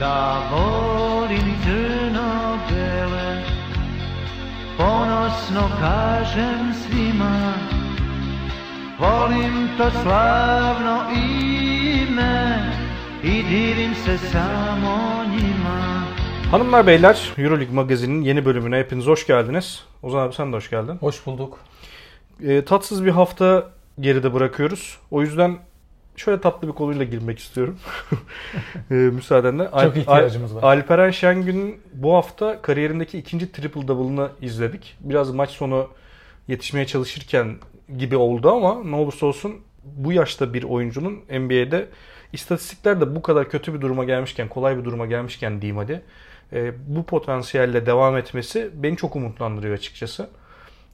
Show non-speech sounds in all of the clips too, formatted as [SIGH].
Da volim crno-bele, ponosno kažem svima, volim to slavno ime i divim se samo njima. Hanımlar beyler Euroleague Magazin'in yeni bölümüne hepiniz hoş geldiniz. Ozan abi sen de hoş geldin. Hoş bulduk. E, tatsız bir hafta geride bırakıyoruz. O yüzden şöyle tatlı bir konuyla girmek istiyorum. [LAUGHS] e, müsaadenle. Çok ihtiyacımız var. Alperen Şengün'ün bu hafta kariyerindeki ikinci triple double'ını izledik. Biraz maç sonu yetişmeye çalışırken gibi oldu ama ne olursa olsun bu yaşta bir oyuncunun NBA'de istatistiklerde bu kadar kötü bir duruma gelmişken, kolay bir duruma gelmişken diyeyim hadi. e, bu potansiyelle devam etmesi beni çok umutlandırıyor açıkçası.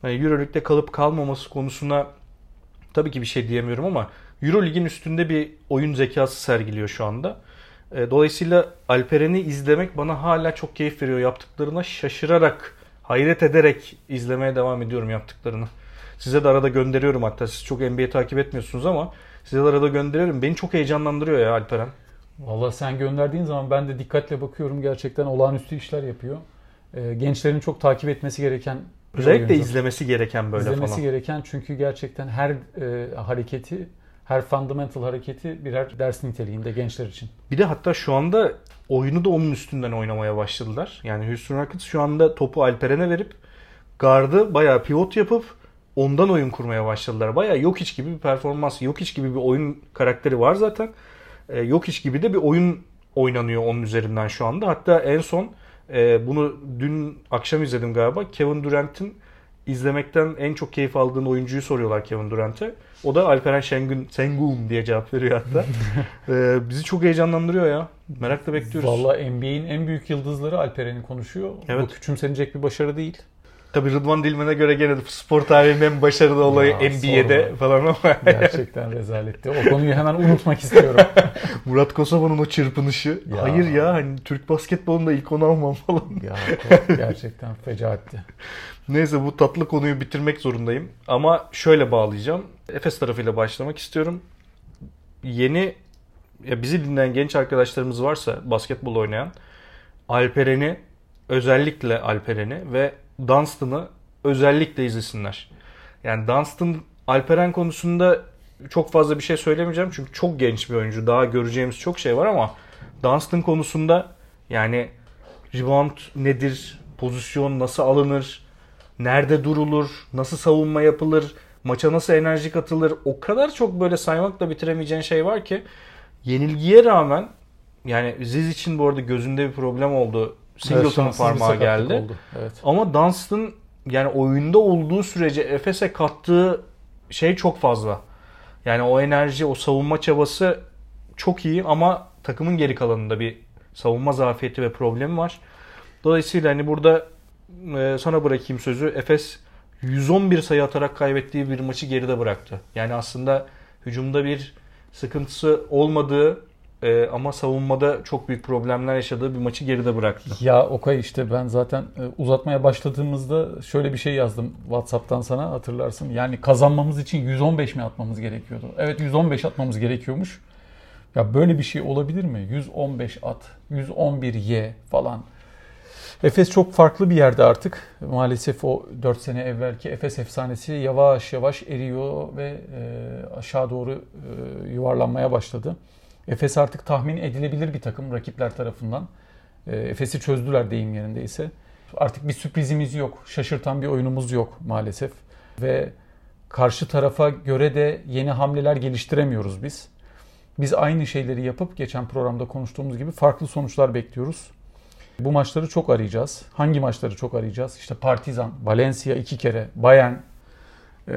Yani Euroleague'de kalıp kalmaması konusuna tabii ki bir şey diyemiyorum ama Euroleague'in üstünde bir oyun zekası sergiliyor şu anda. E, Dolayısıyla Alperen'i izlemek bana hala çok keyif veriyor. Yaptıklarına şaşırarak, hayret ederek izlemeye devam ediyorum yaptıklarını. Size de arada gönderiyorum hatta siz çok NBA takip etmiyorsunuz ama size de arada gönderiyorum. Beni çok heyecanlandırıyor ya Alperen. Valla sen gönderdiğin zaman ben de dikkatle bakıyorum. Gerçekten olağanüstü işler yapıyor. Ee, gençlerin çok takip etmesi gereken Özellikle izlemesi gereken böyle İzlemesi falan. gereken çünkü gerçekten her e, hareketi, her fundamental hareketi birer ders niteliğinde gençler için. Bir de hatta şu anda oyunu da onun üstünden oynamaya başladılar. Yani Houston Rockets şu anda topu Alperen'e verip gardı bayağı pivot yapıp ondan oyun kurmaya başladılar. Bayağı yok iç gibi bir performans, yok iç gibi bir oyun karakteri var zaten. Ee, yok iç gibi de bir oyun oynanıyor onun üzerinden şu anda. Hatta en son e, bunu dün akşam izledim galiba. Kevin Durant'in izlemekten en çok keyif aldığın oyuncuyu soruyorlar Kevin Durant'e. O da Alperen Şengün, Sengun diye cevap veriyor hatta. [LAUGHS] Ee, bizi çok heyecanlandırıyor ya. Merakla bekliyoruz. Valla NBA'in en büyük yıldızları Alperen'i konuşuyor. Evet. Bu küçümsenecek bir başarı değil. Tabii Rıdvan Dilmen'e göre gene spor tarihinin en başarılı olayı Ya, NBA'de sorma. falan ama Gerçekten rezaletti. O konuyu hemen unutmak istiyorum. [LAUGHS] Murat Kosova'nın o çırpınışı. Ya. Hayır ya hani Türk basketbolunda ilk onu almam falan. ya [LAUGHS] gerçekten fecaatti. Neyse bu tatlı konuyu bitirmek zorundayım. Ama şöyle bağlayacağım. Efes tarafıyla başlamak istiyorum. Yeni ya bizi dinleyen genç arkadaşlarımız varsa basketbol oynayan Alperen'i özellikle Alperen'i ve Dunstan'ı özellikle izlesinler. Yani Dunstan Alperen konusunda çok fazla bir şey söylemeyeceğim çünkü çok genç bir oyuncu. Daha göreceğimiz çok şey var ama Dunstan konusunda yani rebound nedir? Pozisyon nasıl alınır? Nerede durulur? Nasıl savunma yapılır? Maça nasıl enerji katılır? O kadar çok böyle saymakla bitiremeyeceğin şey var ki yenilgiye rağmen yani Ziz için bu arada gözünde bir problem oldu. Singleton'un şanssız bir parmağı geldi. oldu. Evet. Ama Dunstan yani oyunda olduğu sürece Efes'e kattığı şey çok fazla. Yani o enerji, o savunma çabası çok iyi ama takımın geri kalanında bir savunma zafiyeti ve problemi var. Dolayısıyla hani burada e, sana bırakayım sözü. Efes 111 sayı atarak kaybettiği bir maçı geride bıraktı. Yani aslında hücumda bir sıkıntısı olmadığı e, ama savunmada çok büyük problemler yaşadığı bir maçı geride bıraktı. Ya Okay işte ben zaten e, uzatmaya başladığımızda şöyle bir şey yazdım WhatsApp'tan sana hatırlarsın. Yani kazanmamız için 115 mi atmamız gerekiyordu? Evet 115 atmamız gerekiyormuş. Ya böyle bir şey olabilir mi? 115 at, 111 ye falan. Efes çok farklı bir yerde artık. Maalesef o 4 sene evvelki Efes efsanesi yavaş yavaş eriyor ve e, aşağı doğru e, yuvarlanmaya başladı. Efes artık tahmin edilebilir bir takım rakipler tarafından. E, Efes'i çözdüler deyim yerindeyse. Artık bir sürprizimiz yok. Şaşırtan bir oyunumuz yok maalesef. Ve karşı tarafa göre de yeni hamleler geliştiremiyoruz biz. Biz aynı şeyleri yapıp geçen programda konuştuğumuz gibi farklı sonuçlar bekliyoruz. Bu maçları çok arayacağız. Hangi maçları çok arayacağız? İşte Partizan, Valencia iki kere, Bayern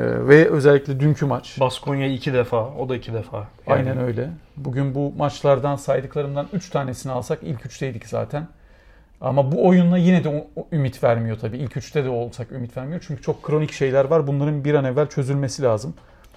ve özellikle dünkü maç. Baskonya iki defa, o da iki defa. Yani Aynen öyle. Bugün bu maçlardan saydıklarımdan 3 tanesini alsak ilk 3'teydik zaten. Ama bu oyunla yine de ümit vermiyor tabii. İlk 3'te de olsak ümit vermiyor. Çünkü çok kronik şeyler var. Bunların bir an evvel çözülmesi lazım.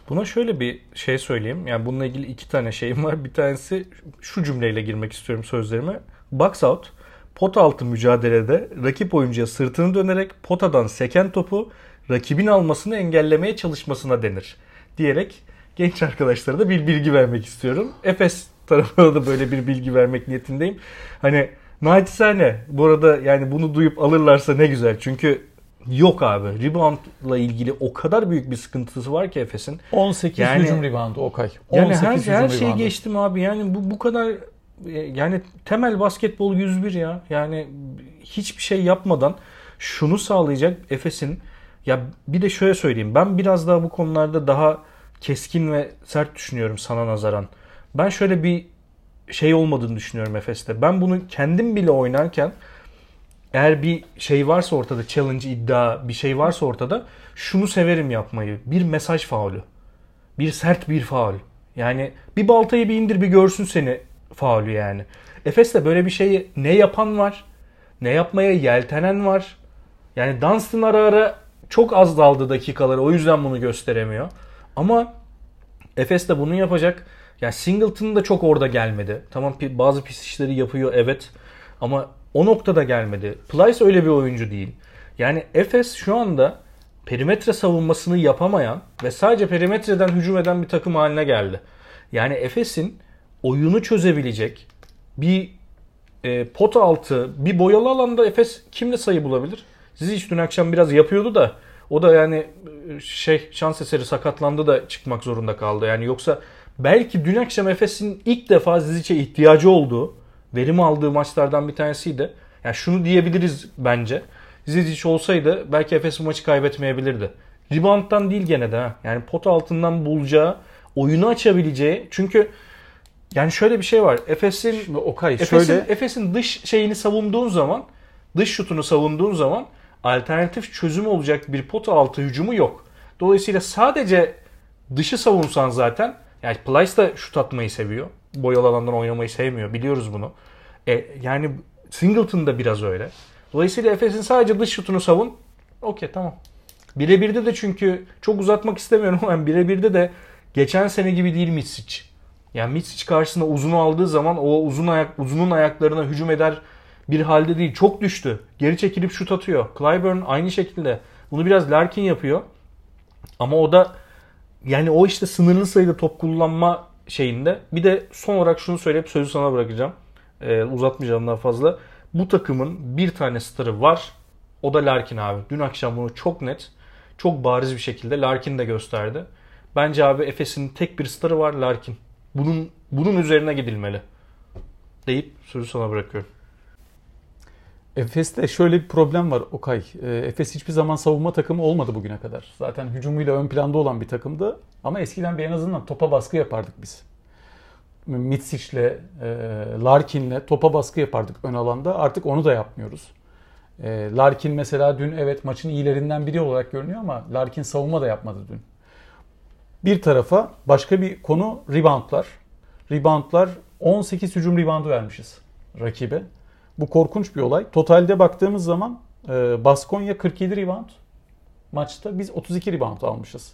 Buna şöyle bir şey söyleyeyim. Yani bununla ilgili iki tane şeyim var. Bir tanesi şu cümleyle girmek istiyorum sözlerime. Box out, pot altı mücadelede rakip oyuncuya sırtını dönerek potadan seken topu rakibin almasını engellemeye çalışmasına denir. Diyerek genç arkadaşlara da bir bilgi vermek istiyorum. Efes tarafına da böyle bir bilgi vermek niyetindeyim. Hani naçizane bu arada yani bunu duyup alırlarsa ne güzel. Çünkü yok abi. Rebound'la ilgili o kadar büyük bir sıkıntısı var ki Efes'in. 18 Yani- hücum reboundu Okay. 18 Yani her, her şeyi reboundu. geçtim abi. Yani bu bu kadar e, yani temel basketbol 101 ya. Yani hiçbir şey yapmadan şunu sağlayacak Efes'in ya bir de şöyle söyleyeyim. Ben biraz daha bu konularda daha keskin ve sert düşünüyorum sana nazaran. Ben şöyle bir şey olmadığını düşünüyorum Efes'te. Ben bunu kendim bile oynarken eğer bir şey varsa ortada challenge iddia bir şey varsa ortada şunu severim yapmayı. Bir mesaj faulü. Bir sert bir faul. Yani bir baltayı bir indir bir görsün seni faulü yani. Efes'te böyle bir şeyi ne yapan var ne yapmaya yeltenen var. Yani Dunstan ara ara çok az daldı dakikaları o yüzden bunu gösteremiyor. Ama Efes de bunu yapacak. Yani Singleton da çok orada gelmedi. Tamam bazı pis işleri yapıyor evet. Ama o noktada gelmedi. Plyce öyle bir oyuncu değil. Yani Efes şu anda perimetre savunmasını yapamayan ve sadece perimetreden hücum eden bir takım haline geldi. Yani Efes'in oyunu çözebilecek bir e, pot altı, bir boyalı alanda Efes kimle sayı bulabilir? Zizic dün akşam biraz yapıyordu da o da yani şey şans eseri sakatlandı da çıkmak zorunda kaldı. Yani yoksa belki dün akşam Efes'in ilk defa Zizic'e ihtiyacı olduğu, verim aldığı maçlardan bir tanesiydi. Yani şunu diyebiliriz bence. Zizic olsaydı belki Efes bu maçı kaybetmeyebilirdi. Rebound'dan değil gene de ha. Yani pot altından bulacağı, oyunu açabileceği. Çünkü yani şöyle bir şey var. Efes'in Okay Efes'in, şöyle Efes'in dış şeyini savunduğun zaman, dış şutunu savunduğun zaman alternatif çözüm olacak bir pot altı hücumu yok. Dolayısıyla sadece dışı savunsan zaten, yani Plyce da şut atmayı seviyor. Boyalı alandan oynamayı sevmiyor. Biliyoruz bunu. E, yani Singleton da biraz öyle. Dolayısıyla Efes'in sadece dış şutunu savun. Okey tamam. Birebirde de çünkü çok uzatmak istemiyorum ama [LAUGHS] birebirde de geçen sene gibi değil Mitsic. Yani Mitsic karşısında uzunu aldığı zaman o uzun ayak uzunun ayaklarına hücum eder bir halde değil. Çok düştü. Geri çekilip şut atıyor. Clyburn aynı şekilde. Bunu biraz Larkin yapıyor. Ama o da yani o işte sınırlı sayıda top kullanma şeyinde. Bir de son olarak şunu söyleyip sözü sana bırakacağım. Ee, uzatmayacağım daha fazla. Bu takımın bir tane starı var. O da Larkin abi. Dün akşam bunu çok net, çok bariz bir şekilde Larkin de gösterdi. Bence abi Efes'in tek bir starı var Larkin. Bunun bunun üzerine gidilmeli. Deyip sözü sana bırakıyorum. Efes'te şöyle bir problem var Okay. Ee, Efes hiçbir zaman savunma takımı olmadı bugüne kadar. Zaten hücumuyla ön planda olan bir takımdı. Ama eskiden bir en azından topa baskı yapardık biz. Mitsic'le, e, Larkin'le topa baskı yapardık ön alanda. Artık onu da yapmıyoruz. E, Larkin mesela dün evet maçın iyilerinden biri olarak görünüyor ama Larkin savunma da yapmadı dün. Bir tarafa başka bir konu reboundlar. Reboundlar 18 hücum reboundu vermişiz rakibe. Bu korkunç bir olay. Totalde baktığımız zaman e, Baskonya 47 rebound maçta biz 32 rebound almışız.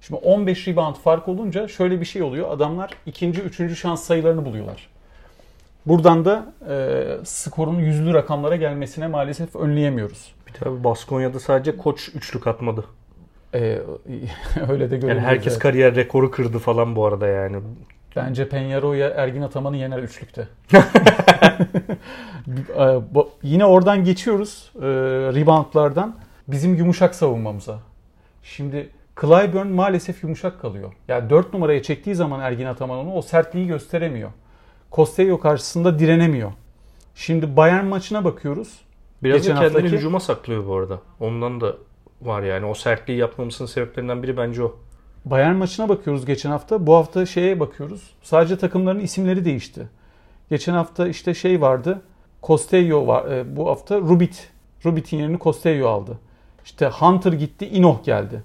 Şimdi 15 rebound fark olunca şöyle bir şey oluyor. Adamlar ikinci, üçüncü şans sayılarını buluyorlar. Buradan da e, skorun yüzlü rakamlara gelmesine maalesef önleyemiyoruz. Bir de abi Baskonya'da sadece koç üçlük atmadı. E, [LAUGHS] öyle de Yani görebiliriz. herkes evet. kariyer rekoru kırdı falan bu arada yani. Bence Penyaro'ya Ergin Ataman'ı yener üçlükte. [LAUGHS] Bu- Yine oradan geçiyoruz e, reboundlardan bizim yumuşak savunmamıza. Şimdi Clyburn maalesef yumuşak kalıyor. Yani 4 numaraya çektiği zaman Ergin Ataman onu o sertliği gösteremiyor. Costello karşısında direnemiyor. Şimdi Bayern maçına bakıyoruz. Biraz Geçen da kendini haftaki- hücuma saklıyor bu arada. Ondan da var yani. O sertliği yapmamızın sebeplerinden biri bence o. Bayern maçına bakıyoruz geçen hafta. Bu hafta şeye bakıyoruz. Sadece takımların isimleri değişti. Geçen hafta işte şey vardı. Costello var. e, bu hafta Rubit. Rubit'in yerini Costello aldı. İşte Hunter gitti, Inoh geldi.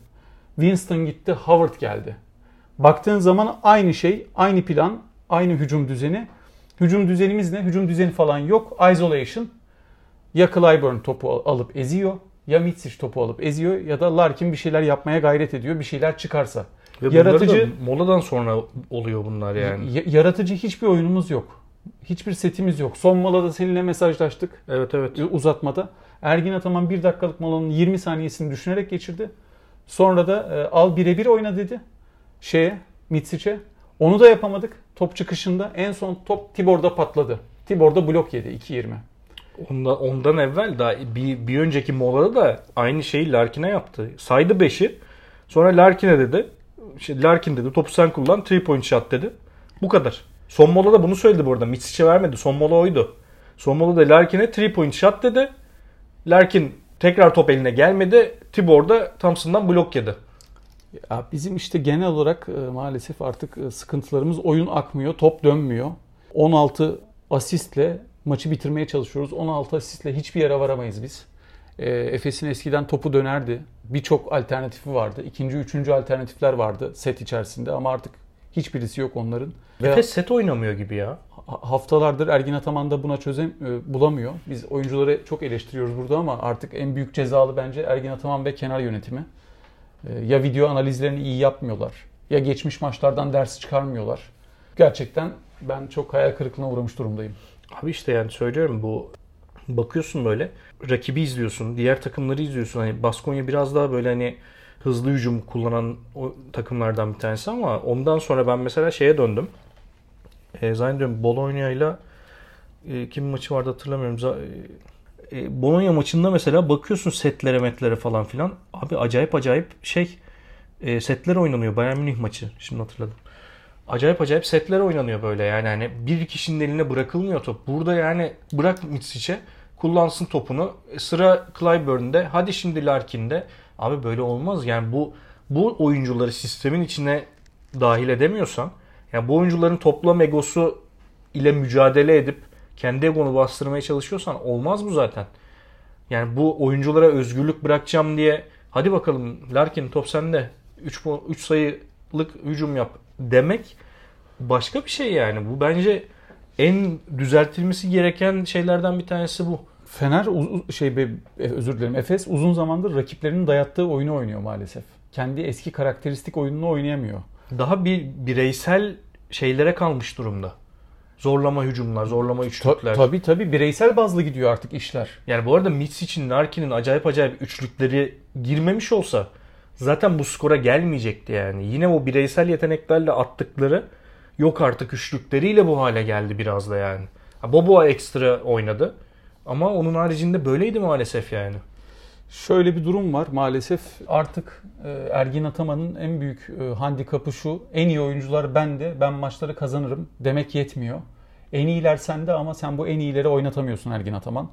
Winston gitti, Howard geldi. Baktığın zaman aynı şey, aynı plan, aynı hücum düzeni. Hücum düzenimiz ne? Hücum düzeni falan yok. Isolation. Ya Clyburn topu al- alıp eziyor, ya Mitsic topu alıp eziyor ya da Larkin bir şeyler yapmaya gayret ediyor. Bir şeyler çıkarsa. Ve Yaratıcı- moladan sonra oluyor bunlar yani. Y- yaratıcı hiçbir oyunumuz yok. Hiçbir setimiz yok. Son molada seninle mesajlaştık Evet evet. uzatmada. Ergin Ataman bir dakikalık molanın 20 saniyesini düşünerek geçirdi. Sonra da e, al birebir oyna dedi. Şeye, Mitsic'e. Onu da yapamadık. top çıkışında. En son top Tibor'da patladı. Tibor'da blok yedi 2.20. Ondan, ondan evvel daha bir, bir önceki molada da aynı şeyi Larkin'e yaptı. Saydı 5'i. Sonra Larkin'e dedi. Şey, Larkin dedi topu sen kullan 3 point shot dedi. Bu kadar. Son molada bunu söyledi bu arada. Mitsic'e vermedi. Son mola oydu. Son molada Larkin'e 3 point shot dedi. Larkin tekrar top eline gelmedi. Tibor da Thompson'dan blok yedi. Ya bizim işte genel olarak e, maalesef artık e, sıkıntılarımız oyun akmıyor, top dönmüyor. 16 asistle maçı bitirmeye çalışıyoruz. 16 asistle hiçbir yere varamayız biz. E, Efes'in eskiden topu dönerdi. Birçok alternatifi vardı. İkinci, üçüncü alternatifler vardı set içerisinde ama artık hiçbirisi yok onların. Ve Efes set oynamıyor gibi ya. ha- haftalardır Ergin Ataman da buna çözüm e, bulamıyor. Biz oyuncuları çok eleştiriyoruz burada ama artık en büyük cezalı bence Ergin Ataman ve kenar yönetimi. E, Ya video analizlerini iyi yapmıyorlar ya geçmiş maçlardan ders çıkarmıyorlar. Gerçekten ben çok hayal kırıklığına uğramış durumdayım. Abi işte yani söylüyorum bu bakıyorsun böyle rakibi izliyorsun, diğer takımları izliyorsun. Hani Baskonya biraz daha böyle hani hızlı hücum kullanan o takımlardan bir tanesi ama ondan sonra ben mesela şeye döndüm. E, zannediyorum Bologna ile kim maçı vardı hatırlamıyorum. E, e, Bologna maçında mesela bakıyorsun setlere metlere falan filan. Abi acayip acayip şey e, setler oynanıyor. Bayern Münih maçı. Şimdi hatırladım. Acayip acayip setler oynanıyor böyle yani hani bir kişinin eline bırakılmıyor top. Burada yani bırak Mitsic'e kullansın topunu. Sıra Clyburn'de. Hadi şimdi Larkin'de. Abi böyle olmaz. Yani bu bu oyuncuları sistemin içine dahil edemiyorsan ya bu oyuncuların toplam egosu ile mücadele edip kendi egonu bastırmaya çalışıyorsan olmaz bu zaten. Yani bu oyunculara özgürlük bırakacağım diye hadi bakalım Larkin top sende 3 3 sayılık hücum yap demek başka bir şey yani. Bu bence en düzeltilmesi gereken şeylerden bir tanesi bu. Fener şey be- e, özür dilerim Efes uzun zamandır rakiplerinin dayattığı oyunu oynuyor maalesef. Kendi eski karakteristik oyununu oynayamıyor. Daha bir bireysel şeylere kalmış durumda. Zorlama hücumlar, zorlama Ta- üçlükler. tabii tabii bireysel bazlı gidiyor artık işler. Yani bu arada Mitsic'in, Larkin'in acayip acayip üçlükleri girmemiş olsa zaten bu skora gelmeyecekti yani. Yine o bireysel yeteneklerle attıkları yok artık üçlükleriyle bu hale geldi biraz da yani. Boboa ekstra oynadı. Ama onun haricinde böyleydi maalesef yani. Şöyle bir durum var maalesef artık e, Ergin Ataman'ın en büyük e, handikapı şu en iyi oyuncular bende ben maçları kazanırım demek yetmiyor. En iyiler sende ama sen bu en iyileri oynatamıyorsun Ergin Ataman.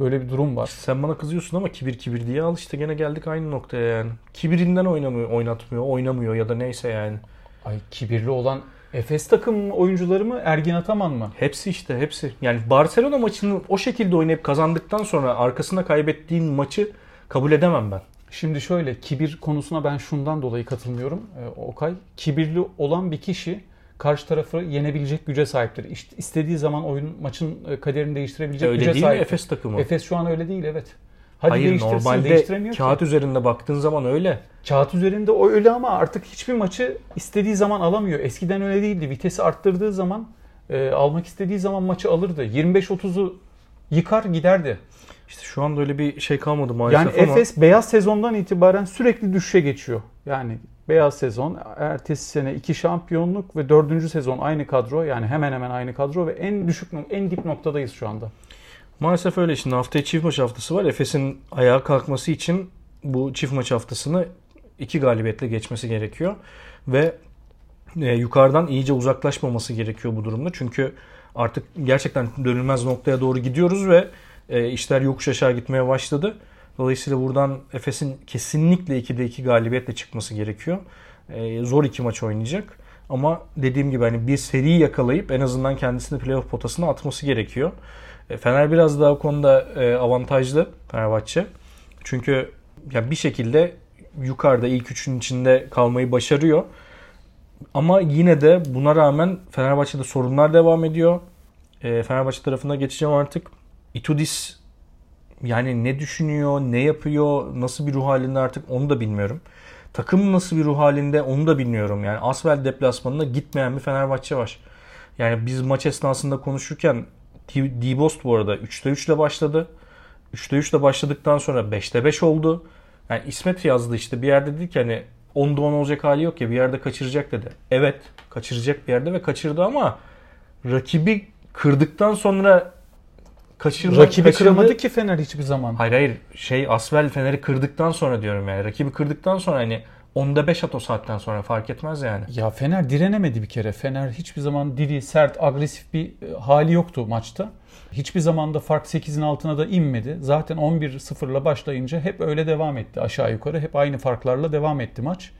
Böyle bir durum var. Sen bana kızıyorsun ama kibir kibir diye al işte gene geldik aynı noktaya yani. Kibirinden oynamıyor, oynatmıyor, oynamıyor ya da neyse yani. Ay kibirli olan Efes takım oyuncuları mı Ergin Ataman mı? Hepsi işte hepsi. Yani Barcelona maçını o şekilde oynayıp kazandıktan sonra arkasında kaybettiğin maçı kabul edemem ben. Şimdi şöyle kibir konusuna ben şundan dolayı katılmıyorum e, Okay. Kibirli olan bir kişi karşı tarafı yenebilecek güce sahiptir. İşte istediği zaman oyun maçın e, kaderini değiştirebilecek Öyle güce değil mi. Efes takımı? Efes şu an öyle değil evet. Hadi Hayır normalde değiştiremiyor kağıt ki. üzerinde baktığın zaman öyle. Kağıt üzerinde o öyle ama artık hiçbir maçı istediği zaman alamıyor. Eskiden öyle değildi. Vitesi arttırdığı zaman e, almak istediği zaman maçı alırdı. 25-30'u yıkar giderdi. İşte şu anda öyle bir şey kalmadı maalesef Yani ama Efes beyaz sezondan itibaren sürekli düşüşe geçiyor. Yani beyaz sezon, ertesi sene iki şampiyonluk ve dördüncü sezon aynı kadro. Yani hemen hemen aynı kadro ve en düşük, en dip noktadayız şu anda. maalesef öyle. Şimdi haftaya çift maç haftası var. Efes'in ayağa kalkması için bu çift maç haftasını iki galibiyetle geçmesi gerekiyor. Ve e, yukarıdan iyice uzaklaşmaması gerekiyor bu durumda. Çünkü artık gerçekten dönülmez noktaya doğru gidiyoruz ve e, işler yokuş aşağı gitmeye başladı. Dolayısıyla buradan Efes'in kesinlikle 2'de 2 galibiyetle çıkması gerekiyor. E, zor iki maç oynayacak. Ama dediğim gibi hani bir seri yakalayıp en azından kendisini playoff potasına atması gerekiyor. E, Fener biraz daha o konuda e, avantajlı Fenerbahçe. Çünkü ya bir şekilde yukarıda ilk üçün içinde kalmayı başarıyor. Ama yine de buna rağmen Fenerbahçe'de sorunlar devam ediyor. E, Fenerbahçe tarafına geçeceğim artık. Itudis yani ne düşünüyor, ne yapıyor, nasıl bir ruh halinde artık onu da bilmiyorum. Takım nasıl bir ruh halinde onu da bilmiyorum. Yani Asvel deplasmanına gitmeyen bir Fenerbahçe var. Yani biz maç esnasında konuşurken D- D-Bost bu arada 3'te 3 ile başladı. 3'te 3 ile başladıktan sonra 5'te 5 oldu. Yani İsmet yazdı işte bir yerde dedi ki hani 10'da 10 olacak hali yok ya bir yerde kaçıracak dedi. Evet kaçıracak bir yerde ve kaçırdı ama rakibi kırdıktan sonra kaçırma, Rakibi kaçırdı. kıramadı ki Fener hiçbir zaman. Hayır hayır şey Asvel Fener'i kırdıktan sonra diyorum yani. Rakibi kırdıktan sonra hani onda 5 at o saatten sonra fark etmez yani. Ya Fener direnemedi bir kere. Fener hiçbir zaman diri, sert, agresif bir e, hali yoktu maçta. Hiçbir zaman da fark 8'in altına da inmedi. Zaten 11-0'la başlayınca hep öyle devam etti aşağı yukarı. Hep aynı farklarla devam etti maç.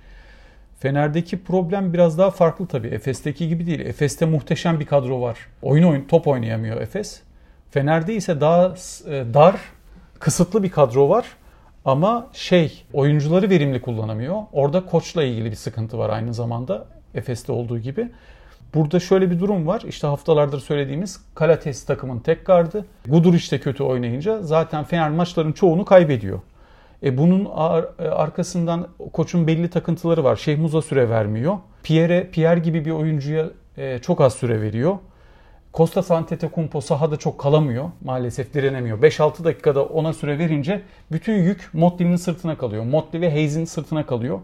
Fener'deki problem biraz daha farklı tabii. Efes'teki gibi değil. Efes'te muhteşem bir kadro var. Oyun oyun top oynayamıyor Efes. Fener'de ise daha e, dar, kısıtlı bir kadro var. Ama şey, oyuncuları verimli kullanamıyor. Orada koçla ilgili bir sıkıntı var aynı zamanda. Efes'te olduğu gibi. Burada şöyle bir durum var. İşte haftalardır söylediğimiz Kalates takımın tek gardı. Guduric de kötü oynayınca zaten Fener maçların çoğunu kaybediyor. E bunun ar- e, arkasından koçun belli takıntıları var. Şeyh Muza süre vermiyor. Pierre, Pierre gibi bir oyuncuya e, çok az süre veriyor. Costa Antetokounmpo sahada çok kalamıyor. Maalesef direnemiyor. 5-6 dakikada ona süre verince bütün yük Motley'nin sırtına kalıyor. Motley ve Hayes'in sırtına kalıyor.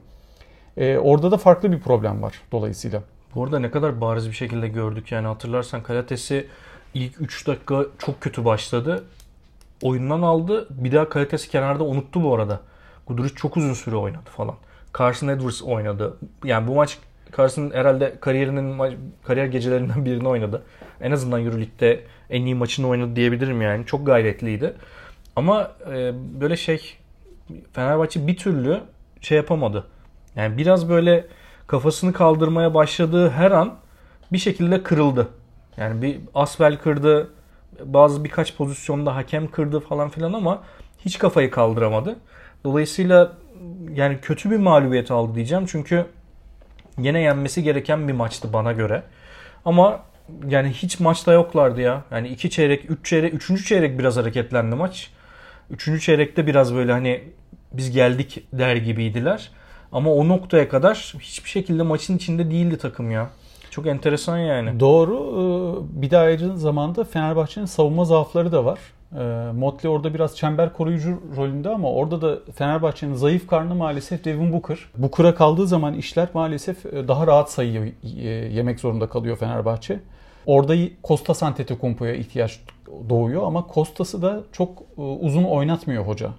E, orada da farklı bir problem var dolayısıyla. Bu arada ne kadar bariz bir şekilde gördük yani hatırlarsan Kalates'i ilk 3 dakika çok kötü başladı. Oyundan aldı. Bir daha Kalates'i kenarda unuttu bu arada. Guduric çok uzun süre oynadı falan. Carson Edwards oynadı. Yani bu maç Carson herhalde kariyerinin kariyer gecelerinden [LAUGHS] birini oynadı. En azından Euroleague'de en iyi maçını oynadı diyebilirim yani. Çok gayretliydi. Ama e, böyle şey Fenerbahçe bir türlü şey yapamadı. Yani biraz böyle kafasını kaldırmaya başladığı her an bir şekilde kırıldı. Yani bir Asbel kırdı, bazı birkaç pozisyonda hakem kırdı falan filan ama hiç kafayı kaldıramadı. Dolayısıyla yani kötü bir mağlubiyet aldı diyeceğim çünkü yine yenmesi gereken bir maçtı bana göre. Ama yani hiç maçta yoklardı ya. Yani iki çeyrek, üç çeyrek, üçüncü çeyrek biraz hareketlendi maç. Üçüncü çeyrekte biraz böyle hani biz geldik der gibiydiler. Ama o noktaya kadar hiçbir şekilde maçın içinde değildi takım ya. Çok enteresan yani. Doğru. Ee, Bir de ayrı zamanda Fenerbahçe'nin savunma zaafları da var. Ee, Motley orada biraz çember koruyucu rolünde ama orada da Fenerbahçe'nin zayıf karnı maalesef Devin Booker. Booker'a kaldığı zaman işler maalesef e, daha rahat sayı yemek zorunda kalıyor Fenerbahçe. Orada Kostas Antetokounmpo'ya ihtiyaç doğuyor ama Kostas'ı da çok e, uzun oynatmıyor hoca.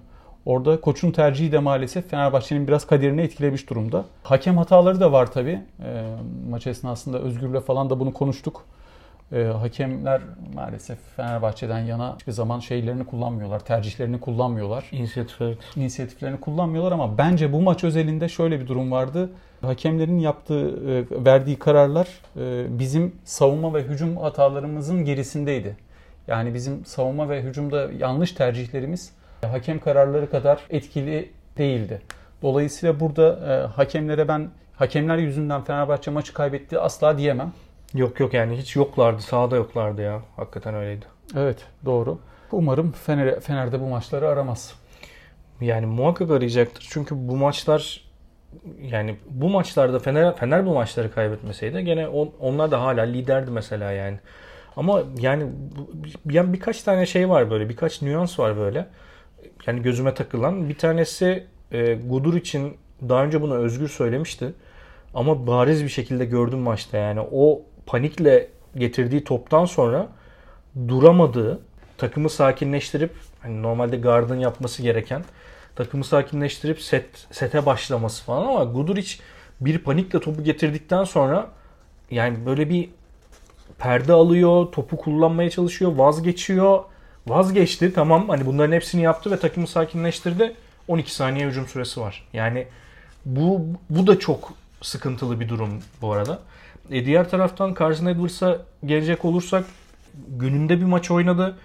Orada koçun tercihi de maalesef Fenerbahçe'nin biraz kaderini etkilemiş durumda. Hakem hataları da var tabii. E, maç esnasında Özgür'le falan da bunu konuştuk. E, hakemler maalesef Fenerbahçe'den yana hiçbir zaman şeylerini kullanmıyorlar, tercihlerini kullanmıyorlar İnisiyatif evet. inisiyatiflerini kullanmıyorlar ama bence bu maç özelinde şöyle bir durum vardı. Hakemlerin yaptığı, e, verdiği kararlar e, bizim savunma ve hücum hatalarımızın gerisindeydi. Yani bizim savunma ve hücumda yanlış tercihlerimiz hakem kararları kadar etkili değildi. Dolayısıyla burada e, hakemlere ben hakemler yüzünden Fenerbahçe maçı kaybetti asla diyemem. Yok yok yani hiç yoklardı. Sahada yoklardı ya. Hakikaten öyleydi. Evet doğru. Umarım Fener, Fener'de bu maçları aramaz. Yani muhakkak arayacaktır. Çünkü bu maçlar yani bu maçlarda Fener, Fener bu maçları kaybetmeseydi gene on, onlar da hala liderdi mesela yani. Ama yani, yani birkaç tane şey var böyle birkaç nüans var böyle. Yani gözüme takılan. Bir tanesi e, Gudur için daha önce bunu Özgür söylemişti. Ama bariz bir şekilde gördüm maçta yani. O panikle getirdiği toptan sonra duramadığı, takımı sakinleştirip hani normalde gardın yapması gereken takımı sakinleştirip set sete başlaması falan ama Guduric bir panikle topu getirdikten sonra yani böyle bir perde alıyor, topu kullanmaya çalışıyor, vazgeçiyor. Vazgeçti tamam hani bunların hepsini yaptı ve takımı sakinleştirdi. 12 saniye hücum süresi var. Yani bu bu da çok sıkıntılı bir durum bu arada. E diğer taraftan Carson Edwards'a gelecek olursak gününde bir maç oynadı.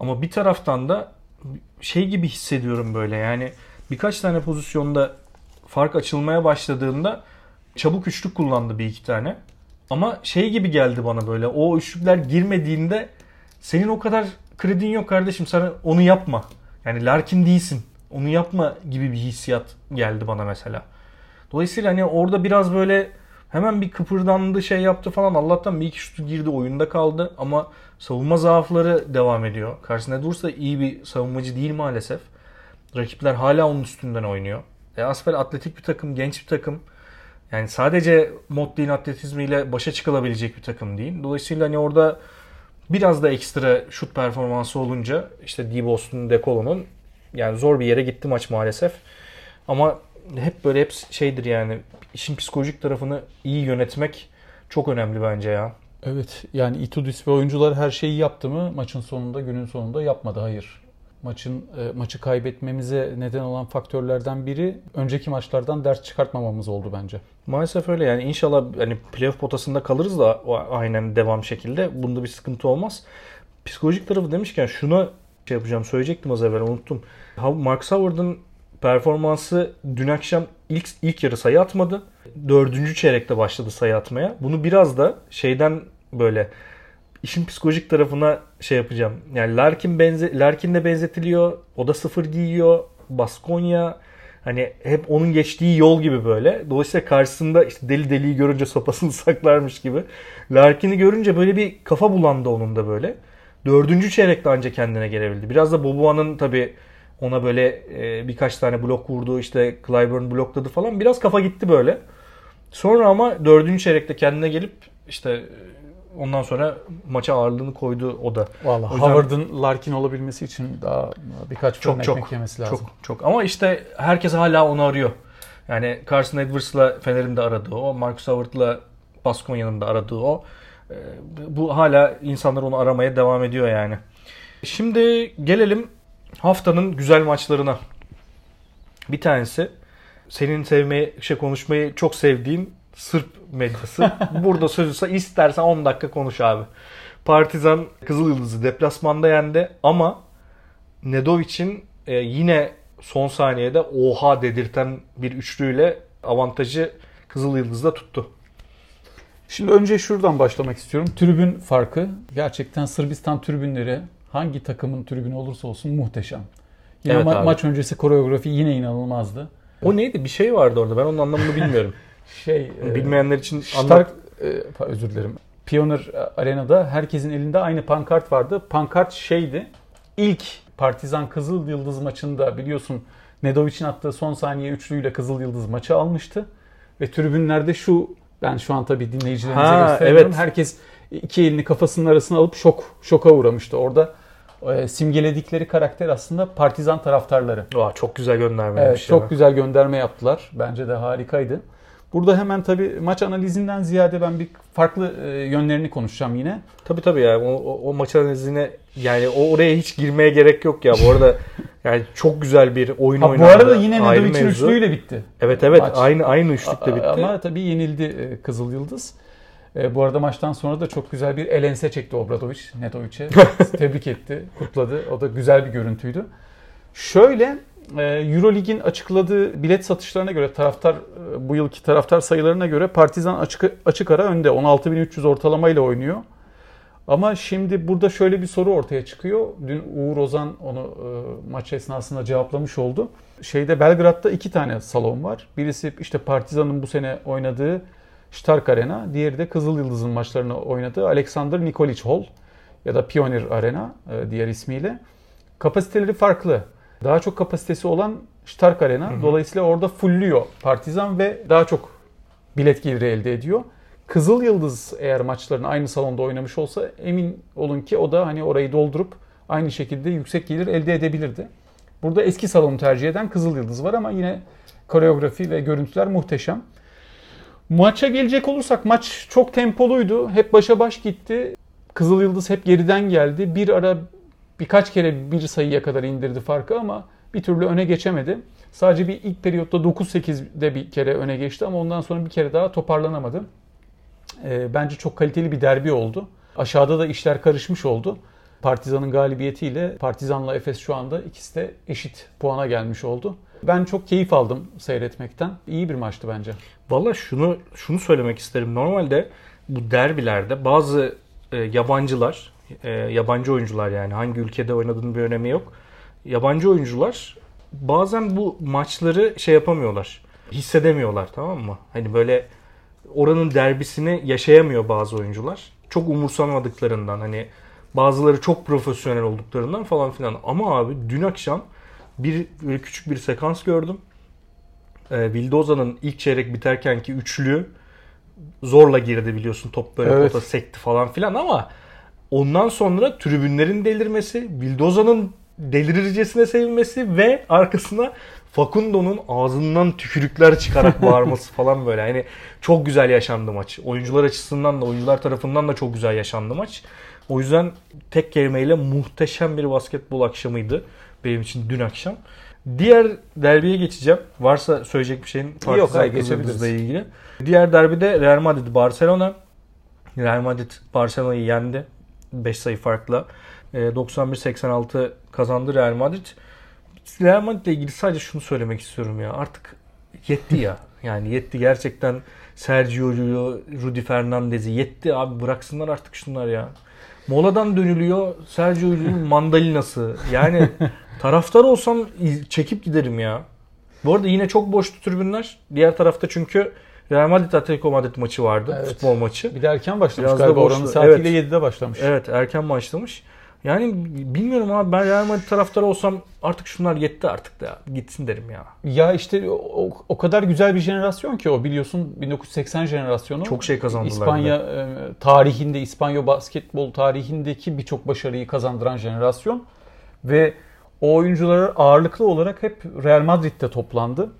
Ama bir taraftan da şey gibi hissediyorum böyle yani birkaç tane pozisyonda fark açılmaya başladığında çabuk üçlük kullandı bir iki tane. Ama şey gibi geldi bana böyle o üçlükler girmediğinde senin o kadar kredin yok kardeşim sana onu yapma. Yani Larkin değilsin. Onu yapma gibi bir hissiyat geldi bana mesela. Dolayısıyla hani orada biraz böyle hemen bir kıpırdandı şey yaptı falan. Allah'tan bir iki şutu girdi oyunda kaldı ama savunma zaafları devam ediyor. Carson Edwards da iyi bir savunmacı değil maalesef. Rakipler hala onun üstünden oynuyor. E, Asfel atletik bir takım, genç bir takım. Yani sadece mod değil atletizmiyle başa çıkılabilecek bir takım değil. Dolayısıyla hani orada biraz da ekstra şut performansı olunca işte D. Boston'un, Dekolo'nun yani zor bir yere gitti maç maalesef. Ama hep böyle hep şeydir yani işin psikolojik tarafını iyi yönetmek çok önemli bence ya. Evet yani Itudis ve oyuncular her şeyi yaptı mı maçın sonunda günün sonunda yapmadı hayır. Maçın e, maçı kaybetmemize neden olan faktörlerden biri önceki maçlardan ders çıkartmamamız oldu bence. Maalesef öyle yani inşallah hani playoff potasında kalırız da aynen devam şekilde. Bunda bir sıkıntı olmaz. Psikolojik tarafı demişken şuna şey yapacağım söyleyecektim az evvel unuttum. Mark Howard'ın performansı dün akşam ilk ilk yarı sayı atmadı. Dördüncü çeyrekte başladı sayı atmaya. Bunu biraz da şeyden böyle işin psikolojik tarafına şey yapacağım. Yani Larkin benze Larkin de benzetiliyor. O da sıfır giyiyor. Baskonya hani hep onun geçtiği yol gibi böyle. Dolayısıyla karşısında işte deli deliyi görünce sopasını [LAUGHS] saklarmış gibi. Larkin'i görünce böyle bir kafa bulandı onun da böyle. Dördüncü çeyrekte ancak kendine gelebildi. Biraz da Boboa'nın tabii ona böyle e, birkaç tane blok vurdu. işte Clyburn blokladı falan. Biraz kafa gitti böyle. Sonra ama dördüncü çeyrekte kendine gelip işte ondan sonra maça ağırlığını koydu o da. Vallahi yüzden... Howard'ın Larkin olabilmesi için daha birkaç çok çok yemesi lazım. Çok çok ama işte herkes hala onu arıyor. Yani Carson Edwards'la Fener'in de aradığı o, Marcus Howard'la Baskonya'nın da aradığı o. E, bu hala insanlar onu aramaya devam ediyor yani. Şimdi gelelim haftanın güzel maçlarına. Bir tanesi senin sevmeyi, şey konuşmayı çok sevdiğin Sırp medyası. [LAUGHS] Burada sözü istersen 10 dakika konuş abi. Partizan Kızıl Yıldız'ı deplasmanda yendi ama Nedovic'in e, yine son saniyede oha dedirten bir üçlüyle avantajı Kızıl Yıldız'da tuttu. Şimdi önce şuradan başlamak istiyorum. Tribün farkı. Gerçekten Sırbistan tribünleri hangi takımın tribünü olursa olsun muhteşem. Yine evet ma- maç öncesi koreografi yine inanılmazdı. O neydi? Bir şey vardı orada. Ben onun anlamını bilmiyorum. [LAUGHS] şey e, bilmeyenler için Stark e, özür dilerim. Pioneer Arena'da herkesin elinde aynı pankart vardı. Pankart şeydi. İlk Partizan Kızıl Yıldız maçında biliyorsun Nedovic'in attığı son saniye üçlüyle Kızıl Yıldız maçı almıştı. Ve tribünlerde şu ben şu an tabii dinleyicilerimize ha, gösteriyorum. Evet. Herkes iki elini kafasının arasına alıp şok şoka uğramıştı. Orada e, simgeledikleri karakter aslında partizan taraftarları. Aa, çok güzel gönderme evet, Çok ya. güzel gönderme yaptılar. Bence de harikaydı. Burada hemen tabii maç analizinden ziyade ben bir farklı e, yönlerini konuşacağım yine. Tabii tabii ya o, o, o maç analizine yani o oraya hiç girmeye gerek yok ya. Bu arada [LAUGHS] yani çok güzel bir oyun oynandı. Bu arada yine Nedovic'in üçlüğüyle bitti. Evet evet maç. aynı aynı üçlükle bitti. Ama tabii yenildi e, Kızıl Yıldız. E, bu arada maçtan sonra da çok güzel bir elense çekti Obradovic Nedovic'e. [LAUGHS] Tebrik etti, kutladı. O da güzel bir görüntüydü. Şöyle e, Eurolig'in açıkladığı bilet satışlarına göre taraftar e, bu yılki taraftar sayılarına göre Partizan açık açık ara önde 16.300 ortalamayla oynuyor. Ama şimdi burada şöyle bir soru ortaya çıkıyor. Dün Uğur Ozan onu e, maç esnasında cevaplamış oldu. Şeyde Belgrad'da iki tane salon var. Birisi işte Partizan'ın bu sene oynadığı Stark Arena, diğeri de Kızıl Yıldız'ın maçlarını oynadığı Alexander Nikolic Hall ya da Pioneer Arena e, diğer ismiyle. Kapasiteleri farklı. Daha çok kapasitesi olan Stark Arena. Hı hı. Dolayısıyla orada fullüyor Partizan ve daha çok bilet geliri elde ediyor. Kızıl Yıldız eğer maçlarını aynı salonda oynamış olsa emin olun ki o da hani orayı doldurup aynı şekilde yüksek gelir elde edebilirdi. Burada eski salonu tercih eden Kızıl Yıldız var ama yine koreografi ve görüntüler muhteşem. Maça gelecek olursak maç çok tempoluydu. Hep başa baş gitti. Kızıl Yıldız hep geriden geldi. Bir ara birkaç kere bir sayıya kadar indirdi farkı ama bir türlü öne geçemedi. Sadece bir ilk periyotta 9-8'de bir kere öne geçti ama ondan sonra bir kere daha toparlanamadı. E, bence çok kaliteli bir derbi oldu. Aşağıda da işler karışmış oldu. Partizan'ın galibiyetiyle Partizan'la Efes şu anda ikisi de eşit puana gelmiş oldu. Ben çok keyif aldım seyretmekten. İyi bir maçtı bence. Valla şunu şunu söylemek isterim. Normalde bu derbilerde bazı e, yabancılar, e, yabancı oyuncular yani hangi ülkede oynadığının bir önemi yok. Yabancı oyuncular bazen bu maçları şey yapamıyorlar. Hissedemiyorlar tamam mı? Hani böyle oranın derbisini yaşayamıyor bazı oyuncular. Çok umursamadıklarından hani bazıları çok profesyonel olduklarından falan filan. Ama abi dün akşam bir küçük bir sekans gördüm. e, Vildoza'nın ilk çeyrek biterkenki üçlü zorla girdi biliyorsun. Top böyle Evet. pota sekti falan filan ama ondan sonra tribünlerin delirmesi, Vildoza'nın delirircesine sevinmesi ve arkasına Facundo'nun ağzından tükürükler çıkarak [LAUGHS] bağırması falan böyle. Yani çok güzel yaşandı maç. Oyuncular açısından da oyuncular tarafından da çok güzel yaşandı maç. O yüzden tek kelimeyle muhteşem bir basketbol akşamıydı benim için dün akşam. Diğer derbiye geçeceğim. Varsa söyleyecek bir şeyin geçebiliriz. kızımızla ilgili. Diğer derbide Real Madrid Barcelona. Real Madrid Barcelona'yı yendi. 5 sayı farkla. E, 91-86 kazandı Real Madrid. Real Madrid ile ilgili sadece şunu söylemek istiyorum ya. Artık yetti ya. [LAUGHS] Yani yetti gerçekten Sergio'yu, Rudy Fernandez'i yetti abi bıraksınlar artık şunlar ya. Moladan dönülüyor Sergio'nun mandalinası. Yani [LAUGHS] taraftar olsam çekip giderim ya. Bu arada yine çok boştu tribünler. Diğer tarafta çünkü Real Madrid Atletico Madrid maçı vardı. Evet. Futbol maçı. Bir de erken başlamış Biraz galiba oranın saatiyle Evet. 7'de başlamış. Evet erken başlamış. Yani bilmiyorum abi ben Real Madrid taraftarı olsam artık şunlar yetti artık da gitsin derim ya. Ya işte o, o kadar güzel bir jenerasyon ki o biliyorsun 1980 jenerasyonu. Çok şey kazandılar. İspanya e, tarihinde, İspanya basketbol tarihindeki birçok başarıyı kazandıran jenerasyon ve o oyuncular ağırlıklı olarak hep Real Madrid'de toplandı.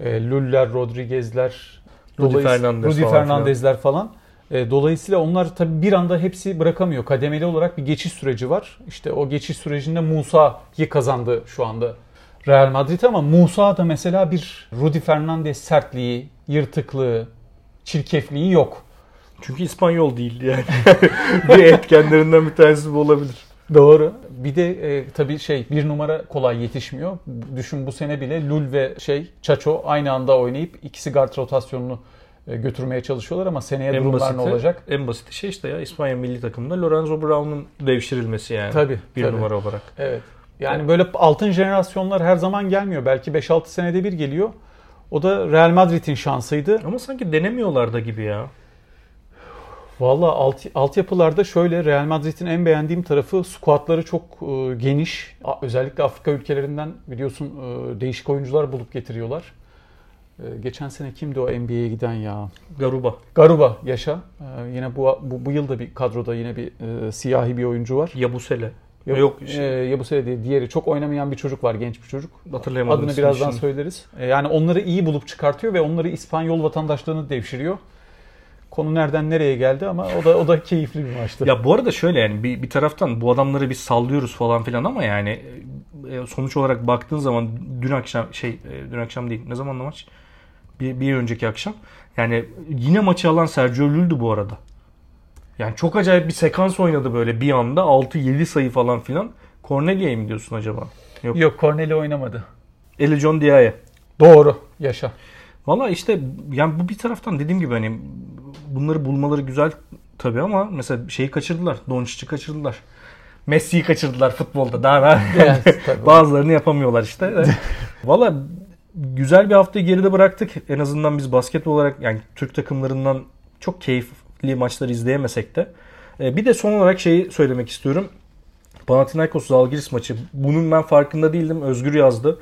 E, Luller, Rodriguez'ler, Rudy Fernandez Rudy falan Fernandez'ler falan. Dolayısıyla onlar tabii bir anda hepsi bırakamıyor. Kademeli olarak bir geçiş süreci var. İşte o geçiş sürecinde Musa'yı kazandı şu anda Real Madrid ama Musa da mesela bir Rudy Fernandez sertliği, yırtıklığı, çirkefliği yok. Çünkü İspanyol değil yani. [LAUGHS] bir etkenlerinden bir tanesi bu olabilir. Doğru. Bir de e, tabii şey bir numara kolay yetişmiyor. Düşün bu sene bile Lul ve şey Çaço aynı anda oynayıp ikisi guard rotasyonunu e, götürmeye çalışıyorlar ama seneye En durumlar basiti, ne olacak? en basiti şey işte ya İspanya milli takımında Lorenzo Brown'un devşirilmesi yani. Tabii. Bir tabii. numara olarak. Evet. Yani böyle altın jenerasyonlar her zaman gelmiyor. Belki 5-6 senede bir geliyor. O da Real Madrid'in şansıydı. Ama sanki denemiyorlar da gibi ya. Valla alt, altyapılarda şöyle Real Madrid'in en beğendiğim tarafı squadları çok e, geniş. Özellikle Afrika ülkelerinden biliyorsun e, değişik oyuncular bulup getiriyorlar. E, geçen sene kimdi o NBA'ye giden ya? Garuba. Garuba yaşa. E, yine bu, bu bu yıl da bir kadroda yine bir e, siyahi bir oyuncu var. Yabusele. Yok, Yok, e, şey- ya bu sene değil. Diğeri çok oynamayan bir çocuk var, genç bir çocuk. Hatırlayamadım. Adını birazdan şimdi. söyleriz. E, Yani onları iyi bulup çıkartıyor ve onları İspanyol vatandaşlığını devşiriyor. Konu nereden nereye geldi ama o da o da keyifli bir maçtı. Ya bu arada şöyle yani bir, bir taraftan bu adamları biz sallıyoruz falan filan ama yani e, sonuç olarak baktığın zaman dün akşam şey e, dün akşam değil ne zamanla maç? Bir, bir önceki akşam. Yani yine maçı alan Sergio Llull'dü bu arada. Yani çok acayip bir sekans oynadı böyle bir anda 6-7 sayı falan filan. Cornelia'yı mı diyorsun acaba? Yok. Yok Corneli oynamadı. Eli John Dia'ya. Doğru. Yaşa. Valla işte yani bu bir taraftan dediğim gibi hani bunları bulmaları güzel tabii ama mesela şeyi kaçırdılar. Doncic'i kaçırdılar. Messi'yi kaçırdılar futbolda. Daha daha tabii. [LAUGHS] bazılarını yapamıyorlar işte. Valla güzel bir haftayı geride bıraktık. En azından biz basketbol olarak yani Türk takımlarından çok keyifli maçlar izleyemesek de. Ee, Bir de son olarak şeyi söylemek istiyorum. Panathinaikos Zalgiris maçı. Bunun ben farkında değildim. Özgür yazdı.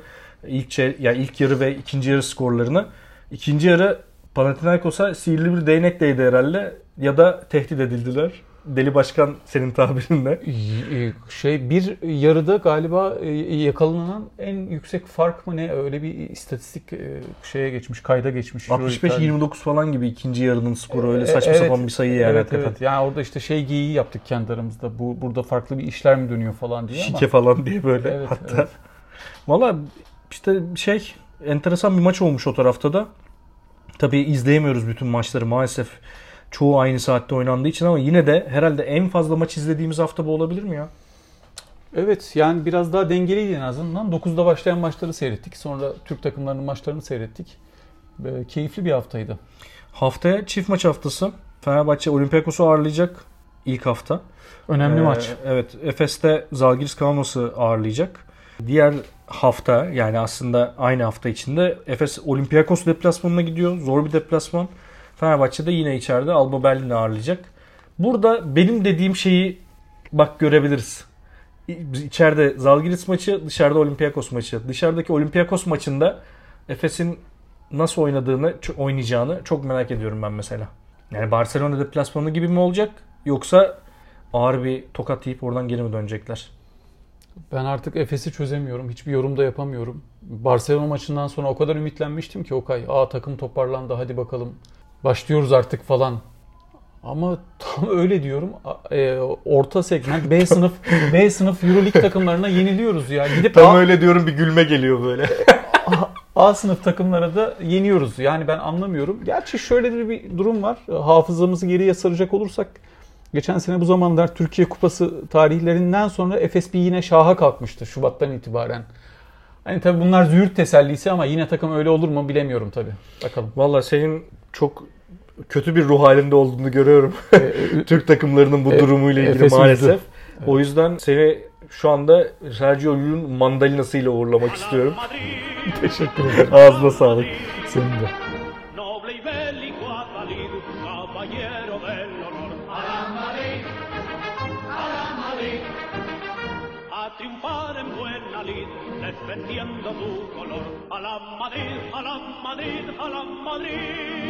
İlk yani ilk yarı ve ikinci yarı skorlarını. İkinci yarı Panathinaikos'a sihirli bir değnek değdi herhalde ya da tehdit edildiler. Deli Başkan senin tabirinle. Y- Şey bir yarıda galiba e, yakalanan en yüksek fark mı ne öyle bir istatistik e, şeye geçmiş, kayda geçmiş. 65-29 falan gibi ikinci yarının skoru öyle E, saçma evet, sapan bir sayı yani evet, hakikaten. evet. Yani orada işte şey geyiği yaptık kendi aramızda. Bu burada farklı bir işler mi dönüyor falan diye ama. Şike falan diye böyle Evet, hatta. evet. Valla işte şey enteresan bir maç olmuş o tarafta da. Tabii izleyemiyoruz bütün maçları maalesef. Çoğu aynı saatte oynandığı için ama yine de herhalde en fazla maç izlediğimiz hafta bu olabilir mi ya? Evet yani biraz daha dengeliydi en azından. 9'da başlayan maçları seyrettik. Sonra Türk takımlarının maçlarını seyrettik. Ve keyifli bir haftaydı. Haftaya çift maç haftası. Fenerbahçe Olympiakos'u ağırlayacak ilk hafta. Önemli Ee, maç. Evet. Efes'te Zalgiris Kaunos'u ağırlayacak. Diğer hafta yani aslında aynı hafta içinde Efes Olympiakos deplasmanına gidiyor. Zor bir deplasman. Fenerbahçe de yine içeride Alba Berlin'i ağırlayacak. Burada benim dediğim şeyi bak görebiliriz. İçeride Zalgiris maçı, dışarıda Olympiakos maçı. Dışarıdaki Olympiakos maçında Efes'in nasıl oynadığını, oynayacağını çok merak ediyorum ben mesela. Yani Barcelona deplasmanı gibi mi olacak yoksa ağır bir tokat yiyip oradan geri mi dönecekler? Ben artık Efes'i çözemiyorum. Hiçbir yorum da yapamıyorum. Barcelona maçından sonra o kadar ümitlenmiştim ki Okay. Aa takım toparlandı hadi bakalım. Başlıyoruz artık falan. Ama tam [LAUGHS] öyle diyorum. A- e, orta segment B [LAUGHS] sınıf B sınıf EuroLeague takımlarına yeniliyoruz ya. Gidip Tam A, öyle diyorum bir gülme geliyor böyle. [LAUGHS] A sınıf takımlara da yeniyoruz. Yani ben anlamıyorum. Gerçi şöyle de bir durum var. Hafızamızı geriye saracak olursak geçen sene bu zamanlar Türkiye Kupası tarihlerinden sonra bir yine şaha kalkmıştı Şubat'tan itibaren. Hani tabii bunlar züğürt tesellisi ama yine takım öyle olur mu bilemiyorum tabii. Bakalım. Valla senin çok kötü bir ruh halinde olduğunu görüyorum. [LAUGHS] Ee, Türk takımlarının bu E- durumuyla ilgili Efes'in maalesef. yüzü. O yüzden seni şu anda Sergio Llull'un mandalinasıyla uğurlamak istiyorum. Teşekkür [LAUGHS] ederim. Ağzına sağlık. Senin de. defendiendo tu color. A la Madrid, a la Madrid, a la Madrid.